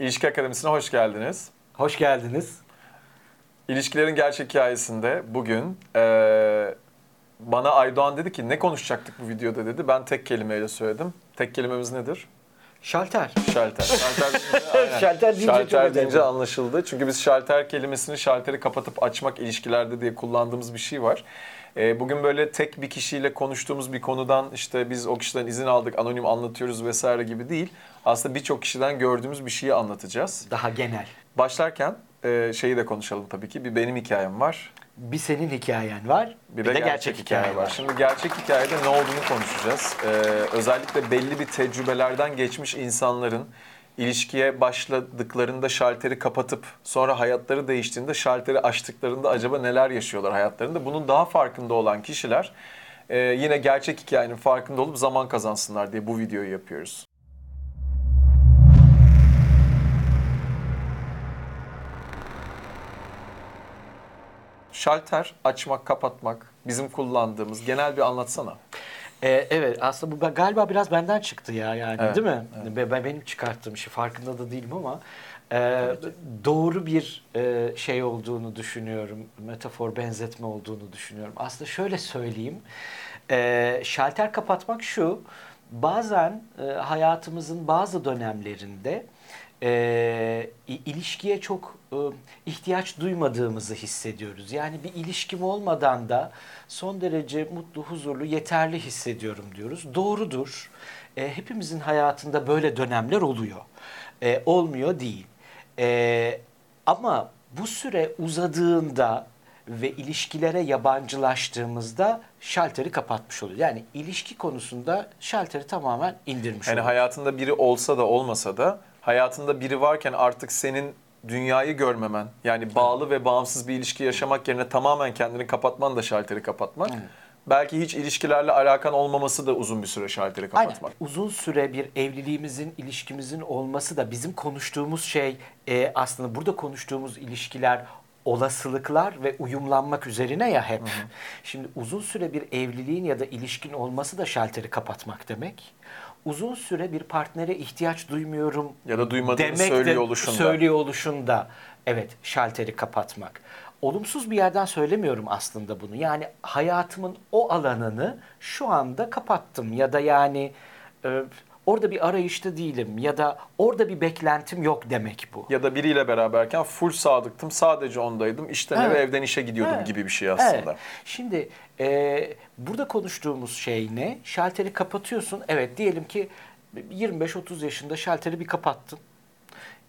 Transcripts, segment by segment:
İlişki Akademisi'ne hoş geldiniz. Hoş geldiniz. İlişkilerin gerçek hikayesinde bugün eee, bana Aydoğan dedi ki ne konuşacaktık bu videoda dedi. Ben tek kelimeyle söyledim. Tek kelimemiz nedir? Şalter. Şalter. Şalter aynen. Şalter deyince çok Şalter önemli. deyince anlaşıldı. Çünkü biz şalter kelimesini şalteri kapatıp açmak ilişkilerde diye kullandığımız bir şey var. Ee, bugün böyle tek bir kişiyle konuştuğumuz bir konudan işte biz o kişiden izin aldık, anonim anlatıyoruz vesaire gibi değil. Aslında birçok kişiden gördüğümüz bir şeyi anlatacağız. Daha genel. Başlarken e, şeyi de konuşalım tabii ki. Bir benim hikayem var. Bir senin hikayen var. Bir de, gerçek, hikaye var. Şimdi gerçek hikayede ne olduğunu konuşacağız. Ee, özellikle belli bir tecrübelerden geçmiş insanların ilişkiye başladıklarında şalteri kapatıp sonra hayatları değiştiğinde şalteri açtıklarında acaba neler yaşıyorlar hayatlarında? Bunun daha farkında olan kişiler e, yine gerçek hikayenin farkında olup zaman kazansınlar diye bu videoyu yapıyoruz. Şalter açmak, kapatmak bizim kullandığımız genel bir anlatsana. Ee, evet aslında bu galiba biraz benden çıktı ya yani Evet, değil mi? Be- Ben benim çıkarttığım şey farkında da değilim ama e, doğru bir e, şey olduğunu düşünüyorum. Metafor benzetme olduğunu düşünüyorum. Aslında şöyle söyleyeyim. E, şalter kapatmak şu. Bazen e, hayatımızın bazı dönemlerinde e, ilişkiye çok e, ihtiyaç duymadığımızı hissediyoruz. Yani bir ilişkim olmadan da son derece mutlu, huzurlu, yeterli hissediyorum diyoruz. Doğrudur. E, hepimizin hayatında böyle dönemler oluyor. E, olmuyor değil. E, ama bu süre uzadığında ve ilişkilere yabancılaştığımızda şalteri kapatmış oluyor. Yani ilişki konusunda şalteri tamamen indirmiş Yani oluyor. hayatında biri olsa da olmasa da hayatında biri varken artık senin dünyayı görmemen yani bağlı ve bağımsız bir ilişki yaşamak yerine tamamen kendini kapatman da şalteri kapatmak. Belki hiç ilişkilerle alakan olmaması da uzun bir süre şalteri Aynen. kapatmak. Uzun süre bir evliliğimizin, ilişkimizin olması da bizim konuştuğumuz şey e, aslında burada konuştuğumuz ilişkiler olasılıklar ve uyumlanmak üzerine ya hep. Şimdi uzun süre bir evliliğin ya da ilişkin olması da şalteri kapatmak demek. Uzun süre bir partnere ihtiyaç duymuyorum Ya da duymadığını demek de söylüyor oluşunda. söylüyor oluşunda evet şalteri kapatmak. Olumsuz bir yerden söylemiyorum aslında bunu. Yani hayatımın o alanını şu anda kapattım ya da yani e, orada bir arayışta değilim ya da orada bir beklentim yok demek bu. Ya da biriyle beraberken full sadıktım sadece ondaydım işten eve Evet. evden işe gidiyordum Evet. gibi bir şey aslında. Evet. Şimdi e, burada konuştuğumuz şey ne? Şalteri kapatıyorsun. Evet diyelim ki 25-30 yaşında şalteri bir kapattın.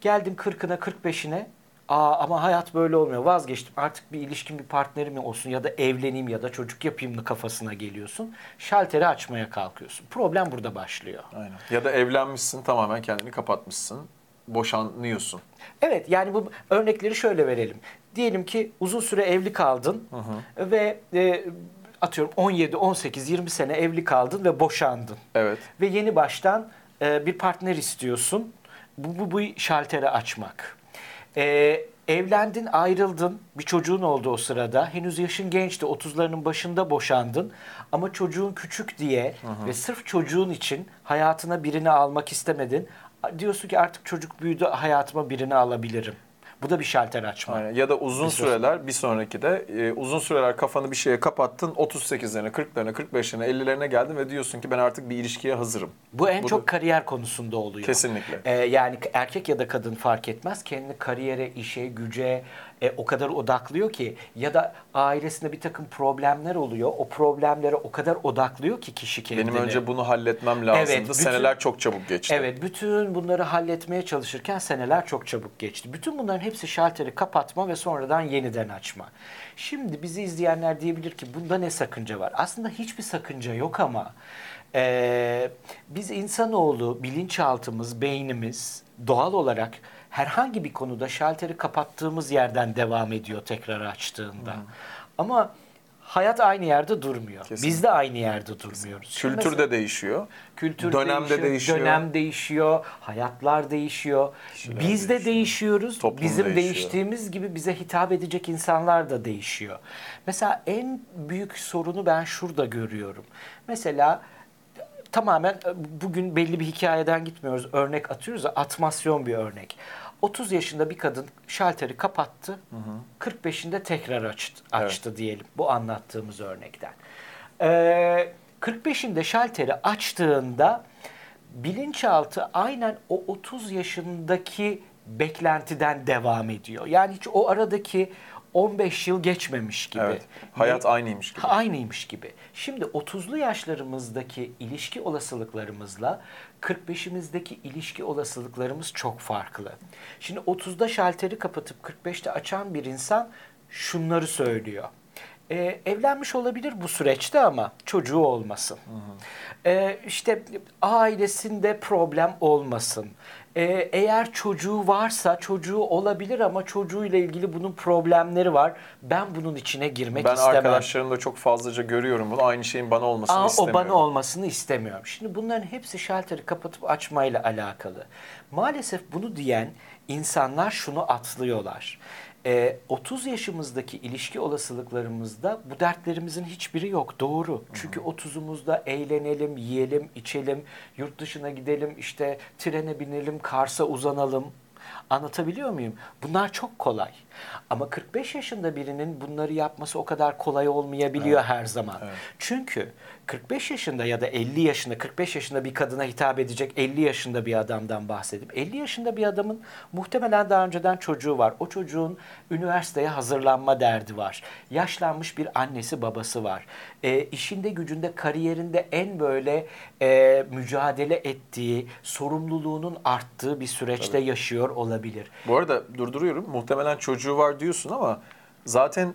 Geldin 40'ına 45'ine. Aa ama hayat böyle olmuyor. Vazgeçtim. Artık bir ilişkim bir partnerim olsun ya da evleneyim ya da çocuk yapayım mı kafasına geliyorsun. Şalteri açmaya kalkıyorsun. Problem burada başlıyor. Aynen. Ya da evlenmişsin tamamen kendini kapatmışsın. Boşanıyorsun. Evet yani bu örnekleri şöyle verelim. Diyelim ki uzun süre evli kaldın ve e, atıyorum 17, 18, 20 sene evli kaldın ve boşandın. Evet. Ve yeni baştan e, bir partner istiyorsun. Bu, bu, bu şalteri açmak. E, evlendin, ayrıldın. Bir çocuğun oldu o sırada. Henüz yaşın gençti. 30'larının başında boşandın. Ama çocuğun küçük diye ve sırf çocuğun için hayatına birini almak istemedin. Diyorsun ki artık çocuk büyüdü, hayatıma birini alabilirim. Bu da bir şalter açma. Aynen. Ya da uzun Bir süre süreler bir sonraki de e, uzun süreler kafanı bir şeye kapattın 38'lerine, 40'larına, 45'lerine, 50'lerine geldin ve diyorsun ki ben artık bir ilişkiye hazırım. Bu en Bu çok da- kariyer konusunda oluyor. Kesinlikle. Ee, yani erkek ya da kadın fark etmez. Kendini kariyere, işe, güce e, o kadar odaklıyor ki ya da ailesinde bir takım problemler oluyor. O problemlere o kadar odaklıyor ki kişi kendini. Benim önce bunu halletmem lazımdı. Evet, bütün- Seneler çok çabuk geçti. Evet, bütün bunları halletmeye çalışırken seneler çok çabuk geçti. Bütün bunların hepsi şalteri kapatma ve sonradan yeniden açma. Şimdi bizi izleyenler diyebilir ki bunda ne sakınca var? Aslında hiçbir sakınca yok ama eee, biz insanoğlu, bilinçaltımız, beynimiz doğal olarak herhangi bir konuda şalteri kapattığımız yerden devam ediyor tekrar açtığında. Ama hayat aynı yerde durmuyor. Kesinlikle. Biz de aynı yerde durmuyoruz. Kültür mesela- de değişiyor. Kültür Dönemde değişiyor, değişiyor. dönem değişiyor, hayatlar değişiyor. Biz de değişiyoruz. Toplum Bizim değişiyor. değiştiğimiz gibi bize hitap edecek insanlar da değişiyor. Mesela en büyük sorunu ben şurada görüyorum. Mesela tamamen e, bugün belli bir hikayeden gitmiyoruz. Örnek atıyoruz atmasyon bir örnek. 30 yaşında bir kadın şalteri kapattı. 45'inde tekrar açtı, açtı diyelim bu anlattığımız örnekten. Ee, 45'inde şalteri açtığında bilinçaltı aynen o 30 yaşındaki beklentiden devam ediyor. Yani hiç o aradaki 15 yıl geçmemiş gibi. Evet. Hayat aynıymış gibi. Aynıymış gibi. Şimdi 30'lu yaşlarımızdaki ilişki olasılıklarımızla 45'imizdeki ilişki olasılıklarımız çok farklı. Şimdi 30'da şalteri kapatıp 45'te açan bir insan şunları söylüyor. Ee, evlenmiş olabilir bu süreçte ama çocuğu olmasın. Ee, işte ailesinde problem olmasın. Ee, eğer çocuğu varsa çocuğu olabilir ama çocuğuyla ilgili bunun problemleri var. Ben bunun içine girmek Ben istemem. arkadaşlarımda çok fazlaca görüyorum bunu. Aynı şeyin bana olmasını Aa, o istemiyorum. bana olmasını istemiyorum. Şimdi bunların hepsi şalteri kapatıp açmayla alakalı. Maalesef bunu diyen insanlar şunu atlıyorlar. Ee, 30 yaşımızdaki ilişki olasılıklarımızda bu dertlerimizin hiçbiri yok. Doğru. Çünkü 30'umuzda eğlenelim, yiyelim, içelim, yurt dışına gidelim, işte trene binelim, Kars'a uzanalım. Anlatabiliyor muyum? Bunlar çok kolay. Ama 45 yaşında birinin bunları yapması o kadar kolay olmayabiliyor her zaman. Çünkü 45 yaşında ya da 50 yaşında, 45 yaşında bir kadına hitap edecek 50 yaşında bir adamdan bahsedip 50 yaşında bir adamın muhtemelen daha önceden çocuğu var. O çocuğun üniversiteye hazırlanma derdi var. Yaşlanmış bir annesi babası var. E, işinde gücünde kariyerinde en böyle e, mücadele ettiği, sorumluluğunun arttığı bir süreçte yaşıyor olabilir. Bu arada durduruyorum. Muhtemelen çocuğu var diyorsun ama zaten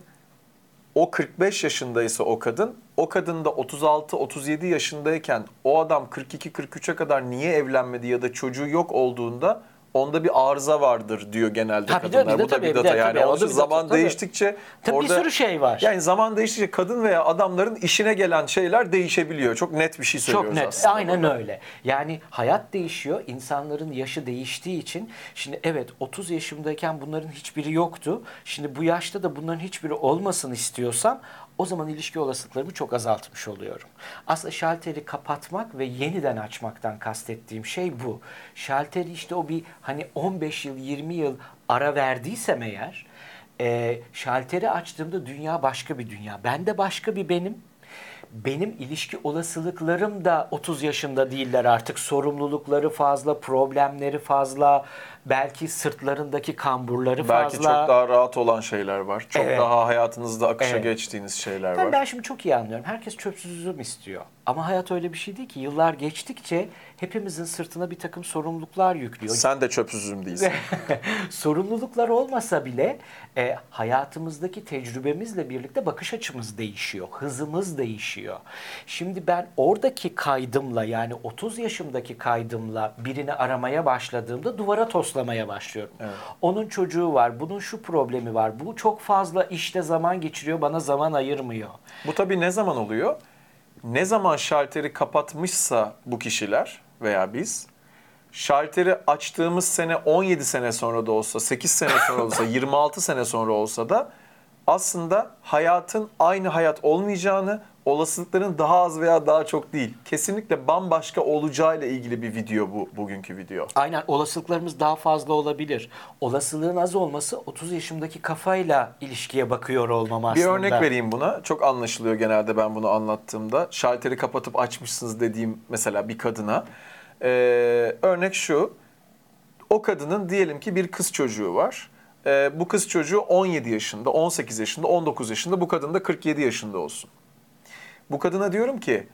o 45 yaşındaysa o kadın, o kadın da 36-37 yaşındayken o adam 42-43'e kadar niye evlenmedi ya da çocuğu yok olduğunda onda bir arıza vardır diyor genelde Tabii, kadınlar. tabii, Bu da tabii, bir bir data de- yani. tabii, Onun da zaman tabii. değiştikçe Tabii bir sürü şey var. Yani zaman değiştikçe kadın veya adamların işine gelen şeyler değişebiliyor. Çok net bir şey söylüyoruz Çok net. aslında. Aynen burada. öyle. Yani hayat değişiyor. insanların yaşı değiştiği için şimdi evet 30 yaşımdayken bunların hiçbiri yoktu. Şimdi bu yaşta da bunların hiçbiri olmasın istiyorsam o zaman ilişki olasılıklarımı çok azaltmış oluyorum. Aslında şalteri kapatmak ve yeniden açmaktan kastettiğim şey bu. Şalteri işte o bir hani 15 yıl 20 yıl ara verdiysem eğer e, şalteri açtığımda dünya başka bir dünya. Ben de başka bir benim benim ilişki olasılıklarım da 30 yaşında değiller artık. Sorumlulukları fazla, problemleri fazla, belki sırtlarındaki kamburları Belki fazla. çok daha rahat olan şeyler var. Çok Evet. daha hayatınızda akışa Evet. geçtiğiniz şeyler Ben, var. ben şimdi çok iyi anlıyorum. Herkes çöpsüzlüğüm istiyor. Ama hayat öyle bir şey değil ki. Yıllar geçtikçe hepimizin sırtına bir takım sorumluluklar yüklüyor. Sen de çöpsüzüm değilsin. Sorumluluklar olmasa bile e, hayatımızdaki tecrübemizle birlikte bakış açımız değişiyor, hızımız değişiyor. Şimdi ben oradaki kaydımla yani 30 yaşımdaki kaydımla birini aramaya başladığımda duvara toslamaya başlıyorum. Onun çocuğu var, bunun şu problemi var, bu çok fazla işte zaman geçiriyor, bana zaman ayırmıyor. Bu tabii ne zaman oluyor? Ne zaman şalteri kapatmışsa bu kişiler veya biz, şalteri açtığımız sene 17 sene sonra da olsa, 8 sene sonra olsa, 26 sene sonra olsa da aslında hayatın aynı hayat olmayacağını, olasılıkların daha az veya daha çok değil. Kesinlikle bambaşka olacağıyla ilgili bir video bu bugünkü video. Aynen olasılıklarımız daha fazla olabilir. Olasılığın az olması 30 yaşımdaki kafayla ilişkiye bakıyor olmam aslında. Bir örnek vereyim buna. Çok anlaşılıyor genelde ben bunu anlattığımda. Şalteri kapatıp açmışsınız dediğim mesela bir kadına. Ee, örnek şu. O kadının diyelim ki bir kız çocuğu var. Ee, bu kız çocuğu 17 yaşında, 18 yaşında, 19 yaşında. Bu kadın da 47 yaşında olsun. Bu kadına diyorum ki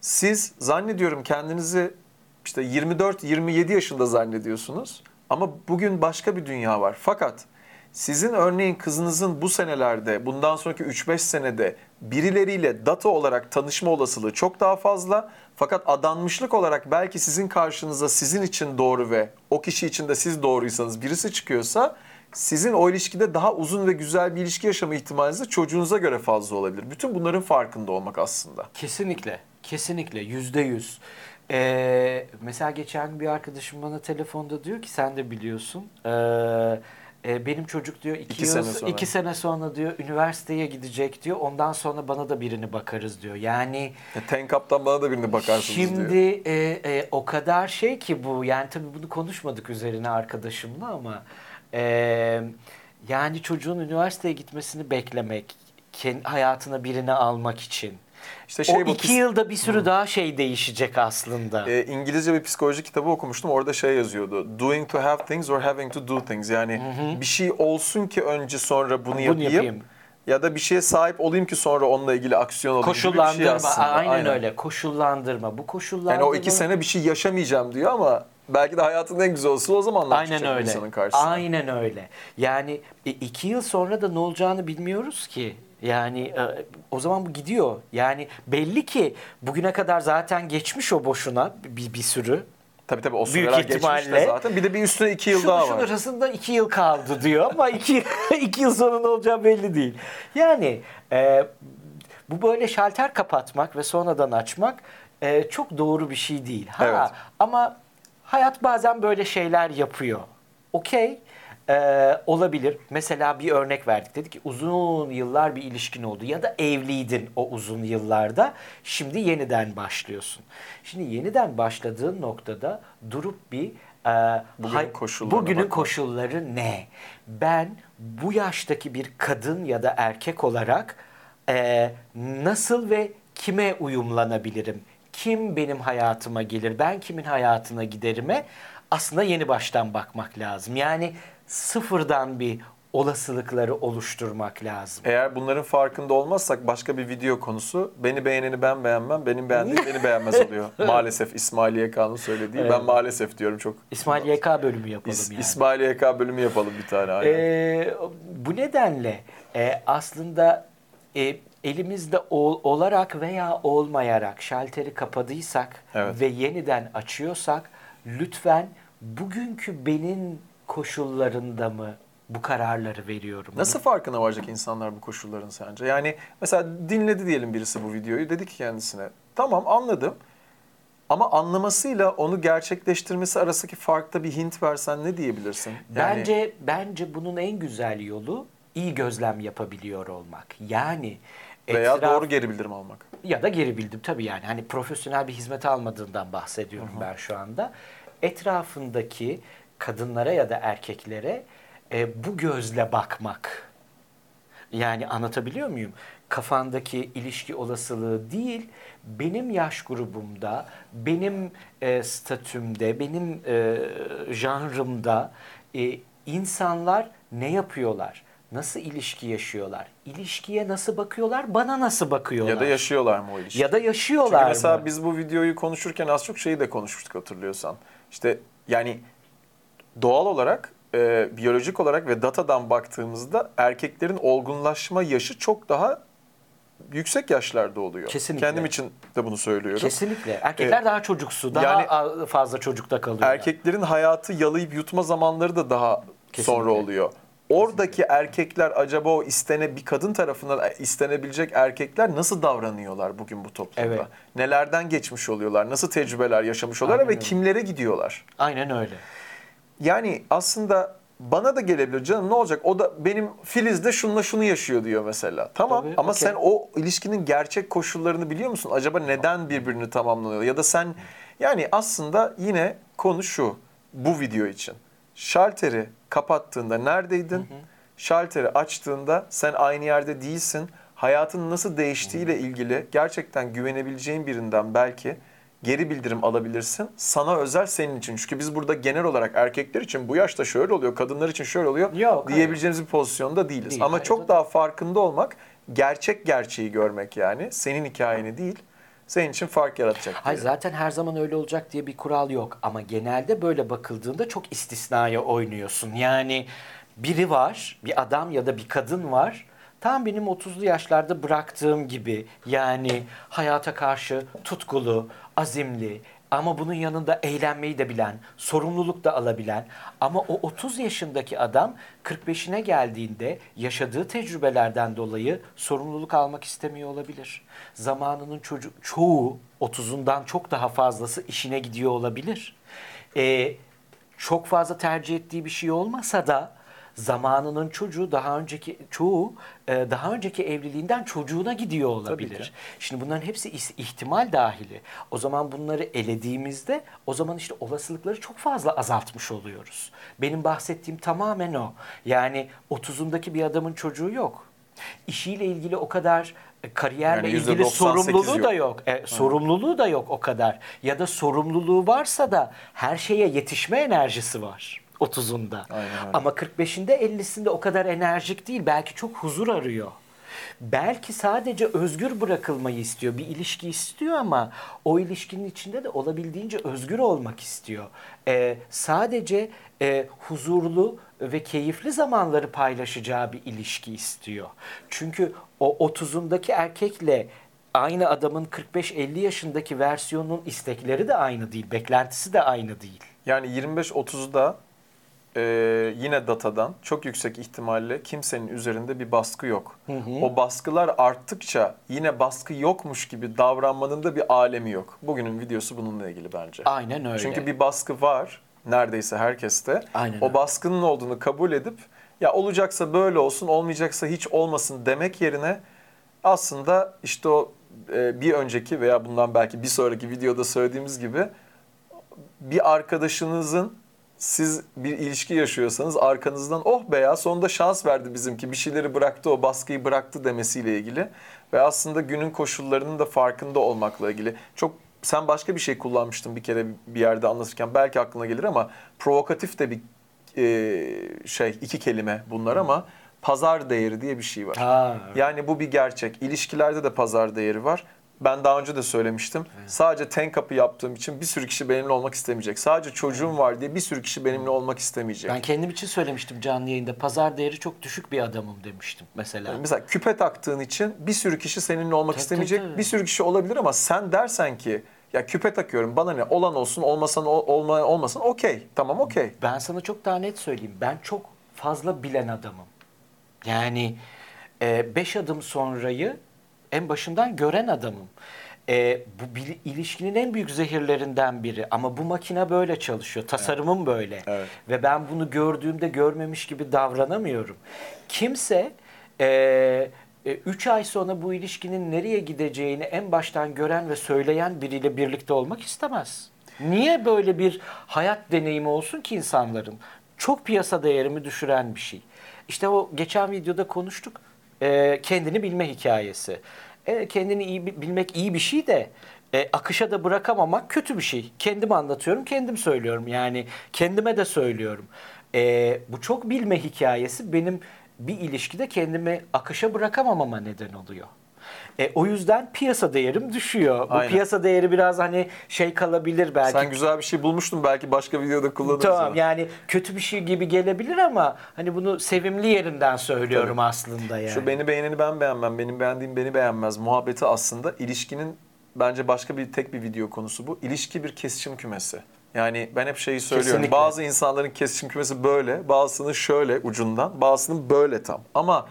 siz zannediyorum kendinizi işte 24-27 yaşında zannediyorsunuz ama bugün başka bir dünya var. Fakat sizin örneğin kızınızın bu senelerde, bundan sonraki 3-5 senede birileriyle data olarak tanışma olasılığı çok daha fazla. Fakat adanmışlık olarak belki sizin karşınıza sizin için doğru ve o kişi için de siz doğruysanız birisi çıkıyorsa sizin o ilişkide daha uzun ve güzel bir ilişki yaşama ihtimaliniz de çocuğunuza göre fazla olabilir. Bütün bunların farkında olmak aslında. Kesinlikle, kesinlikle yüzde yüz. Ee, mesela geçen bir arkadaşım bana telefonda diyor ki sen de biliyorsun. ee, e, benim çocuk diyor iki, İki yıl, sene sonra. iki sene sonra diyor üniversiteye gidecek diyor. Ondan sonra bana da birini bakarız diyor. Yani Ya, Tank Up'tan bana da birini bakarsınız Şimdi diyor. e, e, o kadar şey ki bu yani tabii bunu konuşmadık üzerine arkadaşımla ama e, yani çocuğun üniversiteye gitmesini beklemek, kendi hayatına birini almak için. İşte şey o bu iki yılda bir sürü daha şey değişecek aslında. E, İngilizce bir psikoloji kitabı okumuştum. Orada şey yazıyordu. Doing to have things or having to do things. Yani bir şey olsun ki önce sonra bunu, yapayım. yapayım. Ya da bir şeye sahip olayım ki sonra onunla ilgili aksiyon alayım gibi bir şey Koşullandırma, aslında. aynen, öyle. Koşullandırma. Bu koşullandırma. Yani o iki sene bir şey yaşamayacağım diyor ama belki de hayatın en güzel olsun o zaman Aynen öyle. insanın karşısına. Aynen öyle. Yani e, iki yıl sonra da ne olacağını bilmiyoruz ki. Yani e, o zaman bu gidiyor. Yani belli ki bugüne kadar zaten geçmiş o boşuna bir, bir sürü. Tabii tabii o Büyük süreler geçmiş de ihtimalle. zaten. Bir de bir üstüne iki yıl Şu daha şunun var. arasında iki yıl kaldı diyor ama iki, iki yıl sonra ne olacağı belli değil. Yani e, bu böyle şalter kapatmak ve sonradan açmak e, çok doğru bir şey değil. Ha, Evet. Ama hayat bazen böyle şeyler yapıyor. Okey. e, olabilir. Mesela bir örnek verdik. Dedik ki uzun yıllar bir ilişkin oldu ya da evliydin o uzun yıllarda. Şimdi yeniden başlıyorsun. Şimdi yeniden başladığın noktada durup bir e, Bugünün koşullarına bugünün bakmak. koşulları ne? Ben bu yaştaki bir kadın ya da erkek olarak e, nasıl ve kime uyumlanabilirim? Kim benim hayatıma gelir? Ben kimin hayatına giderime? Aslında yeni baştan bakmak lazım. Yani sıfırdan bir olasılıkları oluşturmak lazım. Eğer bunların farkında olmazsak başka bir video konusu beni beğeneni ben beğenmem, benim beğendiğim beni beğenmez oluyor. Maalesef İsmail YK'nın söylediği. Ben Evet. maalesef diyorum çok. İsmail YK bölümü yapalım İs- yani. İsmail YK bölümü yapalım bir tane. Aynen. Ee, bu nedenle e, aslında e, elimizde ol- olarak veya olmayarak şalteri kapadıysak Evet. ve yeniden açıyorsak lütfen bugünkü benim koşullarında mı bu kararları veriyorum? Nasıl farkına varacak insanlar bu koşulların sence? Yani mesela dinledi diyelim birisi bu videoyu. Dedi ki kendisine tamam anladım. Ama anlamasıyla onu gerçekleştirmesi arasındaki farkta bir hint versen ne diyebilirsin? Yani- Bence bence bunun en güzel yolu iyi gözlem yapabiliyor olmak. Yani veya etraf- doğru geri bildirim almak. ya da geri bildim tabii yani hani profesyonel bir hizmet almadığından bahsediyorum ben şu anda. Etrafındaki kadınlara ya da erkeklere e, bu gözle bakmak. Yani anlatabiliyor muyum? Kafandaki ilişki olasılığı değil, benim yaş grubumda, benim e, statümde, benim e, janrımda e, insanlar ne yapıyorlar? Nasıl ilişki yaşıyorlar? İlişkiye nasıl bakıyorlar? Bana nasıl bakıyorlar? Ya da yaşıyorlar mı o ilişkiyi? Ya da yaşıyorlar Çünkü mesela mı? biz bu videoyu konuşurken az çok şeyi de konuşmuştuk hatırlıyorsan. İşte yani doğal olarak, e, biyolojik olarak ve datadan baktığımızda erkeklerin olgunlaşma yaşı çok daha yüksek yaşlarda oluyor. Kesinlikle. Kendim için de bunu söylüyorum. Kesinlikle. Erkekler daha çocuksu, daha yani fazla çocukta kalıyor. Erkeklerin hayatı yalayıp yutma zamanları da daha Kesinlikle. sonra oluyor. Oradaki erkekler acaba o istene bir kadın tarafından istenebilecek erkekler nasıl davranıyorlar bugün bu toplumda? Evet. Nelerden geçmiş oluyorlar? Nasıl tecrübeler yaşamış oluyorlar Aynen ve öyle. kimlere gidiyorlar? Aynen öyle. Yani aslında bana da gelebilir canım ne olacak? O da benim Filiz de şununla şunu yaşıyor diyor mesela. Tamam Tabii, ama okey. sen o ilişkinin gerçek koşullarını biliyor musun? Acaba neden birbirini tamamlanıyor? Ya da sen yani aslında yine konu şu bu video için. Şalteri kapattığında neredeydin? Şalteri açtığında sen aynı yerde değilsin. Hayatın nasıl değiştiğiyle ilgili gerçekten güvenebileceğin birinden belki geri bildirim alabilirsin. Sana özel senin için. Çünkü biz burada genel olarak erkekler için bu yaşta şöyle oluyor, kadınlar için şöyle oluyor Yok, hayır. diyebileceğimiz bir pozisyonda değiliz. Değil, Ama hayır, çok daha farkında olmak, gerçek gerçeği görmek yani. Senin hikayeni değil, senin için fark yaratacak. Hayır diye. zaten her zaman öyle olacak diye bir kural yok ama genelde böyle bakıldığında çok istisnaya oynuyorsun. Yani biri var, bir adam ya da bir kadın var. Tam benim 30'lu yaşlarda bıraktığım gibi yani hayata karşı tutkulu, azimli ama bunun yanında eğlenmeyi de bilen, sorumluluk da alabilen ama o 30 yaşındaki adam 45'ine geldiğinde yaşadığı tecrübelerden dolayı sorumluluk almak istemiyor olabilir. Zamanının çocuk çoğu 30'undan çok daha fazlası işine gidiyor olabilir. Ee, çok fazla tercih ettiği bir şey olmasa da zamanının çocuğu daha önceki çoğu e, daha önceki evliliğinden çocuğuna gidiyor olabilir. Şimdi bunların hepsi ihtimal dahili. O zaman bunları elediğimizde o zaman işte olasılıkları çok fazla azaltmış oluyoruz. Benim bahsettiğim tamamen o. Yani 30'undaki bir adamın çocuğu yok. İşiyle ilgili o kadar e, kariyerle Yani ilgili %98 sorumluluğu da yok. yok. E, sorumluluğu da yok o kadar. Ya da sorumluluğu varsa da her şeye yetişme enerjisi var 30'unda. Aynen öyle. Ama 45'inde 50'sinde o kadar enerjik değil. Belki çok huzur arıyor. Belki sadece özgür bırakılmayı istiyor. Bir ilişki istiyor ama o ilişkinin içinde de olabildiğince özgür olmak istiyor. Ee, sadece e, huzurlu ve keyifli zamanları paylaşacağı bir ilişki istiyor. Çünkü o 30'undaki erkekle aynı adamın 45-50 yaşındaki versiyonunun istekleri de aynı değil, beklentisi de aynı değil. Yani 25-30'da e, yine datadan çok yüksek ihtimalle kimsenin üzerinde bir baskı yok. O baskılar arttıkça yine baskı yokmuş gibi davranmanın da bir alemi yok. Bugünün videosu bununla ilgili bence. Aynen öyle. Çünkü bir baskı var neredeyse herkeste. Aynen o baskının olduğunu kabul edip ya olacaksa böyle olsun, olmayacaksa hiç olmasın demek yerine aslında işte o e, bir önceki veya bundan belki bir sonraki videoda söylediğimiz gibi bir arkadaşınızın siz bir ilişki yaşıyorsanız arkanızdan oh be ya sonunda şans verdi bizimki bir şeyleri bıraktı o baskıyı bıraktı demesiyle ilgili ve aslında günün koşullarının da farkında olmakla ilgili çok sen başka bir şey kullanmıştın bir kere bir yerde anlatırken belki aklına gelir ama provokatif de bir e, şey iki kelime bunlar ama pazar değeri diye bir şey var. Ha, Yani bu bir gerçek. İlişkilerde de pazar değeri var. Ben daha önce de söylemiştim. Sadece ten kapı yaptığım için bir sürü kişi benimle olmak istemeyecek. Sadece çocuğum var diye bir sürü kişi benimle olmak istemeyecek. Ben kendim için söylemiştim canlı yayında. Pazar değeri çok düşük bir adamım demiştim mesela. Mesela küpe taktığın için bir sürü kişi seninle olmak Tabii, istemeyecek. tabii. Bir sürü kişi olabilir ama sen dersen ki ya küpe takıyorum bana ne olan olsun olmasan ol- olma, olmasın okey tamam okey. Ben sana çok daha net söyleyeyim. Ben çok fazla bilen adamım. Yani e, beş adım sonrayı en başından gören adamım. E, bu bil- ilişkinin en büyük zehirlerinden biri. Ama bu makine böyle çalışıyor. Tasarımım böyle. Evet. Ve ben bunu gördüğümde görmemiş gibi davranamıyorum. Kimse e, 3 ay sonra bu ilişkinin nereye gideceğini en baştan gören ve söyleyen biriyle birlikte olmak istemez. Niye böyle bir hayat deneyimi olsun ki insanların? Çok piyasa değerimi düşüren bir şey. İşte o geçen videoda konuştuk. E, kendini bilme hikayesi. E, kendini iyi bi- bilmek iyi bir şey de e, akışa da bırakamamak kötü bir şey. Kendim anlatıyorum, kendim söylüyorum. Yani kendime de söylüyorum. E, bu çok bilme hikayesi benim bir ilişkide kendimi akışa bırakamamama neden oluyor. E, o yüzden piyasa değerim düşüyor. Bu Aynen. piyasa değeri biraz hani şey kalabilir belki. Sen güzel bir şey bulmuştun belki başka videoda kullanırız. Tamam onu. yani kötü bir şey gibi gelebilir ama hani bunu sevimli yerinden söylüyorum Tabii. aslında yani. Şu beni beğeneni ben beğenmem, benim beğendiğim beni beğenmez muhabbeti aslında ilişkinin bence başka bir tek bir video konusu bu. İlişki bir kesişim kümesi. Yani ben hep şeyi söylüyorum. Kesinlikle. Bazı insanların kesişim kümesi böyle, bazısının şöyle ucundan, bazısının böyle tam. Ama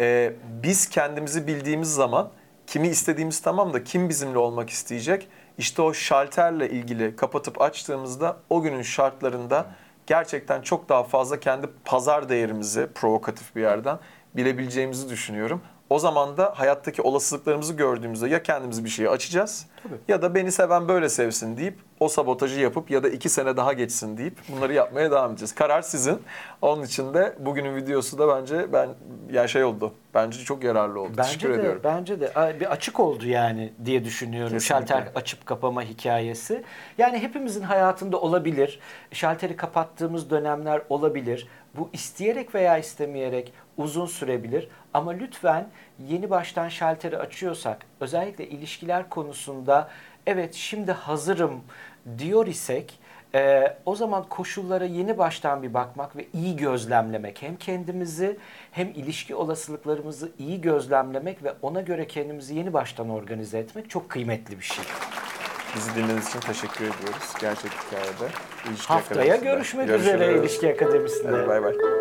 e, biz kendimizi bildiğimiz zaman kimi istediğimiz tamam da kim bizimle olmak isteyecek? İşte o şalterle ilgili kapatıp açtığımızda o günün şartlarında gerçekten çok daha fazla kendi pazar değerimizi provokatif bir yerden bilebileceğimizi düşünüyorum. O zaman da hayattaki olasılıklarımızı gördüğümüzde ya kendimizi bir şeye açacağız ya da beni seven böyle sevsin deyip o sabotajı yapıp ya da iki sene daha geçsin deyip bunları yapmaya devam edeceğiz. Karar sizin. Onun için de bugünün videosu da bence ben yani şey oldu. Bence çok yararlı oldu. Bence Teşekkür de, ediyorum. Bence de bir açık oldu yani diye düşünüyorum. Kesinlikle. Şalter açıp kapama hikayesi. Yani hepimizin hayatında olabilir. Şalteri kapattığımız dönemler olabilir. Bu isteyerek veya istemeyerek uzun sürebilir. Ama lütfen yeni baştan şalteri açıyorsak özellikle ilişkiler konusunda evet şimdi hazırım diyor isek ee, o zaman koşullara yeni baştan bir bakmak ve iyi gözlemlemek. Hem kendimizi hem ilişki olasılıklarımızı iyi gözlemlemek ve ona göre kendimizi yeni baştan organize etmek çok kıymetli bir şey. Bizi dinlediğiniz için teşekkür ediyoruz. Gerçek hikayede. İlişki Haftaya görüşmek üzere Görüşürüz. İlişki Akademisi'nde. Bay bay.